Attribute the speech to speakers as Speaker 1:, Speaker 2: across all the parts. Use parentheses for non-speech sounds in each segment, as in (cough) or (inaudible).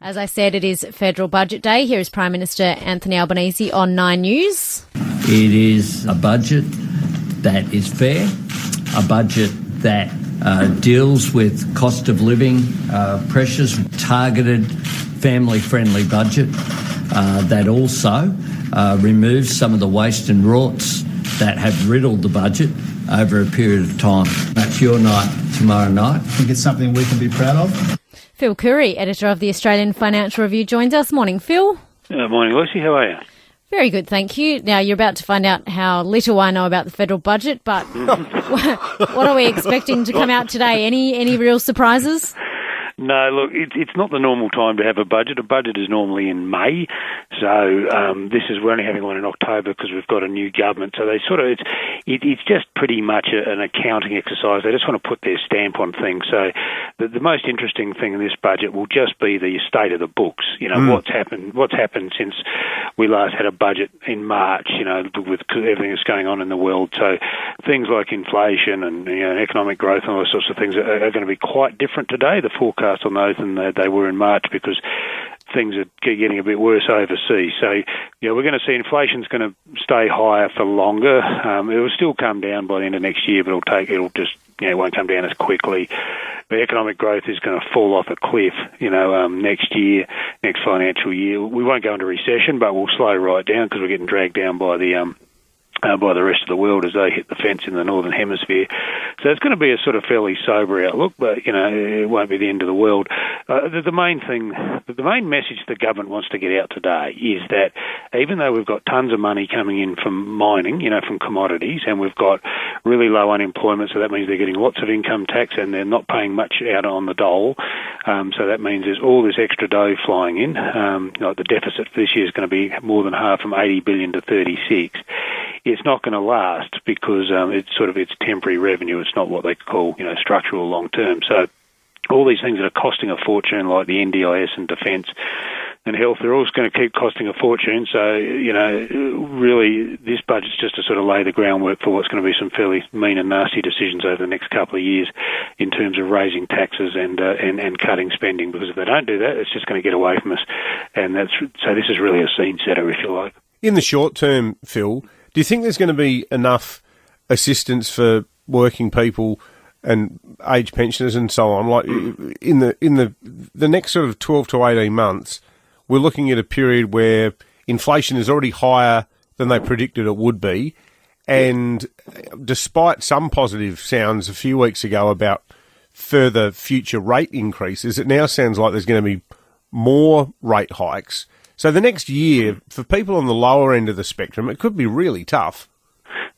Speaker 1: As I said, it is federal budget day. Here is Prime Minister Anthony Albanese on Nine News.
Speaker 2: It is a budget that is fair, a budget that uh, deals with cost of living uh, pressures, targeted family friendly budget uh, that also uh, removes some of the waste and rorts that have riddled the budget over a period of time. That's your night tomorrow night.
Speaker 3: I think it's something we can be proud of.
Speaker 1: Phil Coorey, editor of the Australian Financial Review, joins us. Morning, Phil.
Speaker 4: Good morning, Lucy. How are you?
Speaker 1: Very good, thank you. Now, you're about to find out how little I know about the federal budget, but (laughs) (laughs) what are we expecting to come out today? Any any real surprises?
Speaker 4: No, look, it, it's not the normal time to have a budget. A budget is normally in May, so um, this is we're only having one in October because we've got a new government. So they sort of it's it, it's just pretty much a, an accounting exercise. They just want to put their stamp on things. So the, the most interesting thing in this budget will just be the state of the books. You know mm. what's happened what's happened since we last had a budget in March. You know with everything that's going on in the world. So things like inflation and you know, economic growth and all those sorts of things are, are going to be quite different today. The forecast forecast on those than they, were in March because things are getting a bit worse overseas. So, know, we're going to see inflation's going to stay higher for longer. Um, it will still come down by the end of next year, but it'll take it'll just you know it won't come down as quickly. The economic growth is going to fall off a cliff, you know, um, next year, next financial year. We won't go into recession, but we'll slow right down because we're getting dragged down by the um, uh, by the rest of the world as they hit the fence in the northern hemisphere. So it's going to be a sort of fairly sober outlook, but you know it won't be the end of the world. Uh, the, the, main thing, the main message the government wants to get out today is that even though we've got tons of money coming in from mining, you know, from commodities, and we've got really low unemployment, so that means they're getting lots of income tax and they're not paying much out on the dole. Um, so that means there's all this extra dough flying in. Um, know, the deficit for this year is going to be more than half, from 80 billion to 36 it's not going to last because um, it's sort of it's temporary revenue. It's not what they call you know structural long term. So all these things that are costing a fortune, like the NDIS and defence and health, they're always going to keep costing a fortune. So you know, really, this budget's just to sort of lay the groundwork for what's going to be some fairly mean and nasty decisions over the next couple of years in terms of raising taxes and uh, and, and cutting spending. Because if they don't do that, it's just going to get away from us. And that's so. This is really a scene setter, if you like.
Speaker 5: In the short term, Phil, do you think there's going to be enough assistance for working people and age pensioners and so on? Like in the in the the next sort of twelve to eighteen months, we're looking at a period where inflation is already higher than they predicted it would be, and despite some positive sounds a few weeks ago about further future rate increases, it now sounds like there's going to be more rate hikes. So the next year, for people on the lower end of the spectrum, it could be really tough.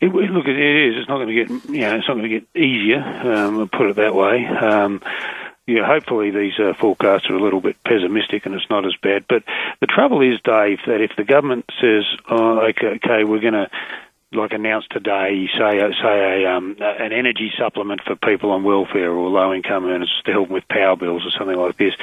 Speaker 4: It, look, it is. It's not going to get, you know, it's not going to get easier. Um, put it that way. Um, yeah, hopefully these uh, forecasts are a little bit pessimistic and it's not as bad. But the trouble is, Dave, that if the government says, oh, okay, okay we're going to like announce today, say uh, say a um, an energy supplement for people on welfare or low income earners to help them with power bills or something like this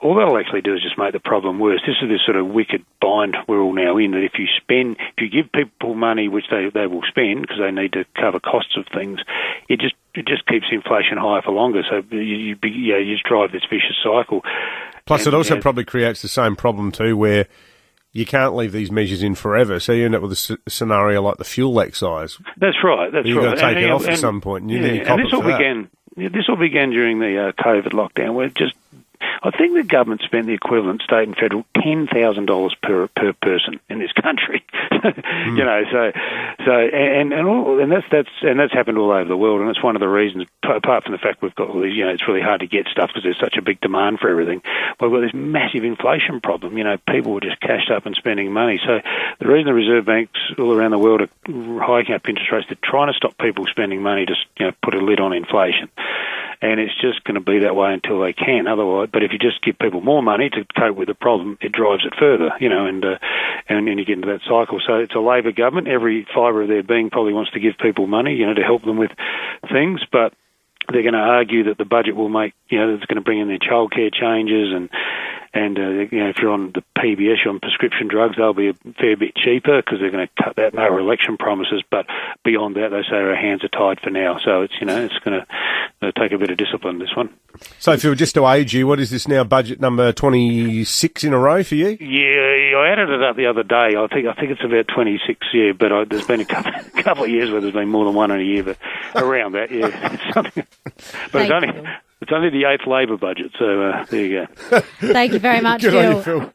Speaker 4: all that'll actually do is just make the problem worse. This is this sort of wicked bind we're all now in that if you spend, if you give people money which they, they will spend because they need to cover costs of things, it just it just keeps inflation higher for longer. So you you, you, know, you just drive this vicious cycle.
Speaker 5: Plus, and, it also you know, probably creates the same problem too, where you can't leave these measures in forever. So you end up with a scenario like the fuel excise.
Speaker 4: That's right. That's
Speaker 5: You've
Speaker 4: right.
Speaker 5: You've got to take
Speaker 4: and,
Speaker 5: it off
Speaker 4: and,
Speaker 5: at some point, and, you,
Speaker 4: yeah,
Speaker 5: and
Speaker 4: this all began. This all began during the uh, COVID lockdown, where just I think the government spent the equivalent, state and federal, ten thousand dollars per per person in this country. (laughs) mm. You know, so so and and all, and that's that's and that's happened all over the world, and it's one of the reasons. Apart from the fact we've got all these, you know, it's really hard to get stuff because there's such a big demand for everything. But we've got this massive inflation problem. You know, people were just cashed up and spending money. So the reason the reserve banks all around the world are hiking up interest rates, they're trying to stop people spending money to you know put a lid on inflation and it's just going to be that way until they can. Otherwise, but if you just give people more money to cope with the problem, it drives it further, you know, and uh, and, and you get into that cycle. So it's a Labor government. Every fibre of their being probably wants to give people money, you know, to help them with things, but they're going to argue that the budget will make, you know, it's going to bring in their childcare changes and and uh, you know if you're on the PBS, you're on prescription drugs, they'll be a fair bit cheaper because they're going to cut that. No election promises, but beyond that, they say our hands are tied for now. So it's you know it's going to uh, take a bit of discipline. This one.
Speaker 5: So, Phil, just to age you, what is this now? Budget number twenty six in a row for you?
Speaker 4: Yeah, I added it up the other day. I think I think it's about twenty six. Yeah, but I, there's been a couple, (laughs) couple of years where there's been more than one in a year, but around that, yeah. (laughs) Something. But
Speaker 1: Thank
Speaker 4: it's only
Speaker 1: you.
Speaker 4: It's only the eighth Labor budget, so uh, there you go. (laughs)
Speaker 1: Thank you very (laughs) much,
Speaker 5: Good on
Speaker 1: Phil.
Speaker 5: you, Phil.